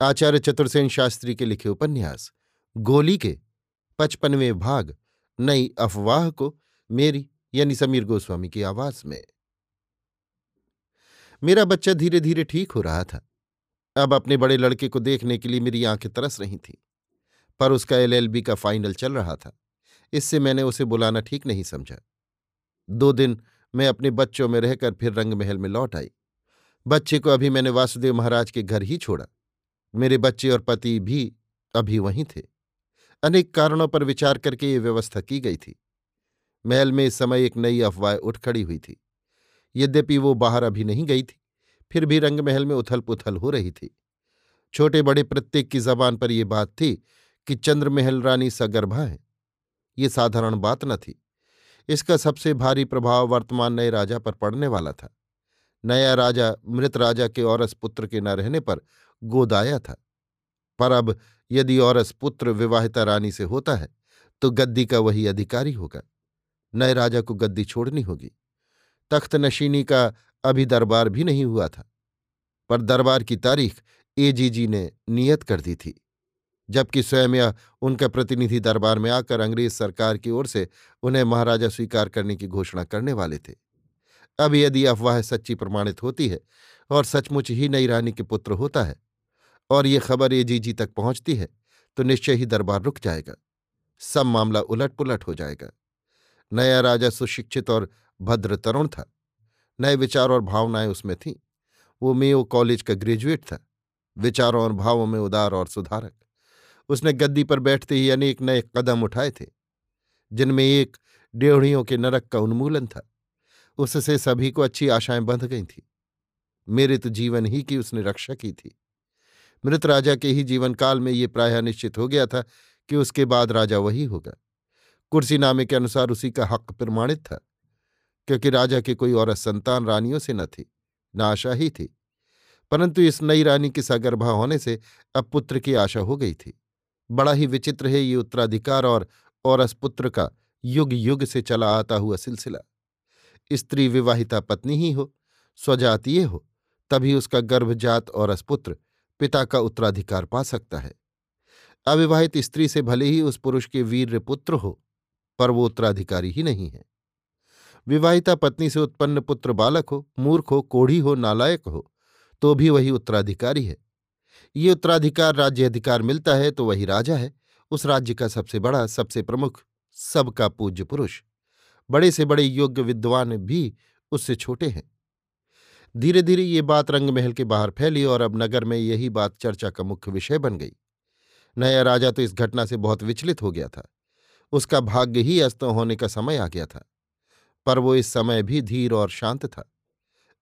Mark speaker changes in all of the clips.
Speaker 1: आचार्य चतुर्सेन शास्त्री के लिखे उपन्यास, गोली के पचपनवें भाग, नई अफवाह को मेरी यानी समीर गोस्वामी की आवाज़ में। मेरा बच्चा धीरे धीरे ठीक हो रहा था। अब अपने बड़े लड़के को देखने के लिए मेरी आँखें तरस रही थीं, पर उसका एलएलबी का फाइनल चल रहा था। इससे मैंने उसे बुलाना ठीक नहीं समझा। दो दिन मैं अपने बच्चों में रहकर फिर रंगमहल में लौट आई। बच्चे को अभी मैंने वासुदेव महाराज के घर ही छोड़ा। मेरे बच्चे और पति भी अभी वहीं थे। अनेक कारणों पर विचार करके ये व्यवस्था की गई थी। महल में इस समय एक नई अफवाह उठ खड़ी हुई थी। यद्यपि वो बाहर अभी नहीं गई थी, फिर भी रंगमहल में उथल पुथल हो रही थी। छोटे बड़े प्रत्येक की जबान पर यह बात थी कि चंद्रमहल रानी सगर्भा है। ये साधारण बात न थी। इसका सबसे भारी प्रभाव वर्तमान नए राजा पर पड़ने वाला था। नया राजा, मृत राजा के औरस पुत्र के न रहने पर गोदाया था। पर अब यदि औरस पुत्र विवाहिता रानी से होता है तो गद्दी का वही अधिकारी होगा। नए राजा को गद्दी छोड़नी होगी। तख्त नशीनी का अभी दरबार भी नहीं हुआ था। पर दरबार की तारीख एजीजी ने नियत कर दी थी। जबकि स्वयं या उनका प्रतिनिधि दरबार में आकर अंग्रेज़ सरकार की ओर से उन्हें महाराजा स्वीकार करने की घोषणा करने वाले थे। अब यदि अफवाह सच्ची प्रमाणित होती है और सचमुच ही नई रानी के पुत्र होता है और ये खबर एजीजी तक पहुँचती है तो निश्चय ही दरबार रुक जाएगा। सब मामला उलट पुलट हो जाएगा। नया राजा सुशिक्षित और भद्र तरुण था। नए विचार और भावनाएँ उसमें थीं। वो मेयो कॉलेज का ग्रेजुएट था। विचारों और भावों में उदार और सुधारक। उसने गद्दी पर बैठते ही अनेक नए कदम उठाए थे, जिनमें एक डेढ़ियों के नरक का उन्मूलन था। उससे सभी को अच्छी आशाएँ बंध गई थी। मेरे तो जीवन ही की उसने रक्षा की थी। मृत राजा के ही जीवन काल में ये प्रायः निश्चित हो गया था कि उसके बाद राजा वही होगा। कुर्सीनामे के अनुसार उसी का हक प्रमाणित था, क्योंकि राजा के कोई और संतान रानियों से न थी, न आशा ही थी। परंतु इस नई रानी की सगर्भा होने से अब पुत्र की आशा हो गई थी। बड़ा ही विचित्र है ये उत्तराधिकार और औरस पुत्र का युग युग से चला आता हुआ सिलसिला। स्त्री विवाहिता पत्नी ही हो, स्वजातीय हो, तभी उसका गर्भजात और अस्पुत्र पिता का उत्तराधिकार पा सकता है। अविवाहित स्त्री से भले ही उस पुरुष के वीर पुत्र हो, पर वो उत्तराधिकारी ही नहीं है। विवाहिता पत्नी से उत्पन्न पुत्र बालक हो, मूर्ख हो, कोढ़ी हो, नालायक हो तो भी वही उत्तराधिकारी है। ये उत्तराधिकार राज्य अधिकार मिलता है तो वही राजा है। उस राज्य का सबसे बड़ा, सबसे प्रमुख, सबका पूज्य पुरुष। बड़े से बड़े योग्य विद्वान भी उससे छोटे हैं। धीरे धीरे ये बात रंगमहल के बाहर फैली और अब नगर में यही बात चर्चा का मुख्य विषय बन गई। नया राजा तो इस घटना से बहुत विचलित हो गया था। उसका भाग्य ही अस्त होने का समय आ गया था। पर वो इस समय भी धीर और शांत था।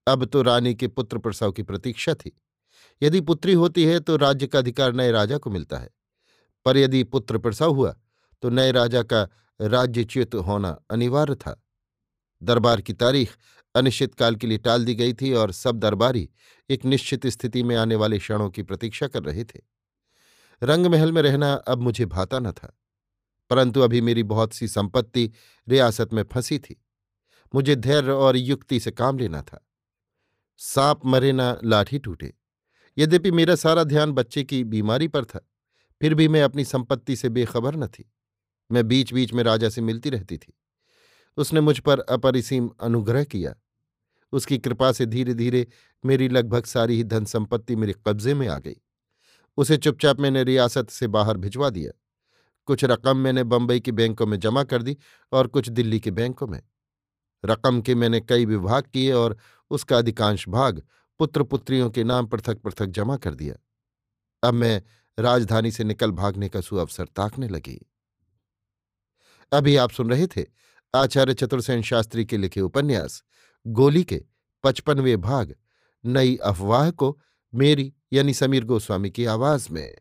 Speaker 1: अब तो रानी के पुत्र प्रसव की प्रतीक्षा थी। यदि पुत्री होती है तो राज्य का अधिकार नए राजा को मिलता है। पर यदि पुत्र प्रसव हुआ तो नए राजा का राज्यच्युत होना अनिवार्य था। दरबार की तारीख अनिश्चितकाल के लिए टाल दी गई थी और सब दरबारी एक निश्चित स्थिति में आने वाले क्षणों की प्रतीक्षा कर रहे थे। रंगमहल में रहना अब मुझे भाता न था, परंतु अभी मेरी बहुत सी संपत्ति रियासत में फंसी थी। मुझे धैर्य और युक्ति से काम लेना था। सांप मरे ना लाठी टूटे, यद्यपि मेरा सारा ध्यान बच्चे की बीमारी पर था, फिर भी मैं अपनी संपत्ति से बेखबर न थी। मैं बीच बीच में राजा से मिलती रहती थी। उसने मुझ पर अपरिसीम अनुग्रह किया। उसकी कृपा से धीरे धीरे मेरी लगभग सारी ही धन संपत्ति मेरे कब्जे में आ गई। उसे चुपचाप मैंने रियासत से बाहर भिजवा दिया। कुछ रकम मैंने बंबई के बैंकों में जमा कर दी और कुछ दिल्ली के बैंकों में। रकम के मैंने कई विभाग किए और उसका अधिकांश भाग पुत्र पुत्रियों के नाम पृथक पृथक जमा कर दिया। अब मैं राजधानी से निकल भागने का सुअवसर ताकने लगी। अभी आप सुन रहे थे आचार्य चतुर्सेन शास्त्री के लिखे उपन्यास, गोली के पचपनवें भाग, नई अफवाह को मेरी यानी समीर गोस्वामी की आवाज़ में।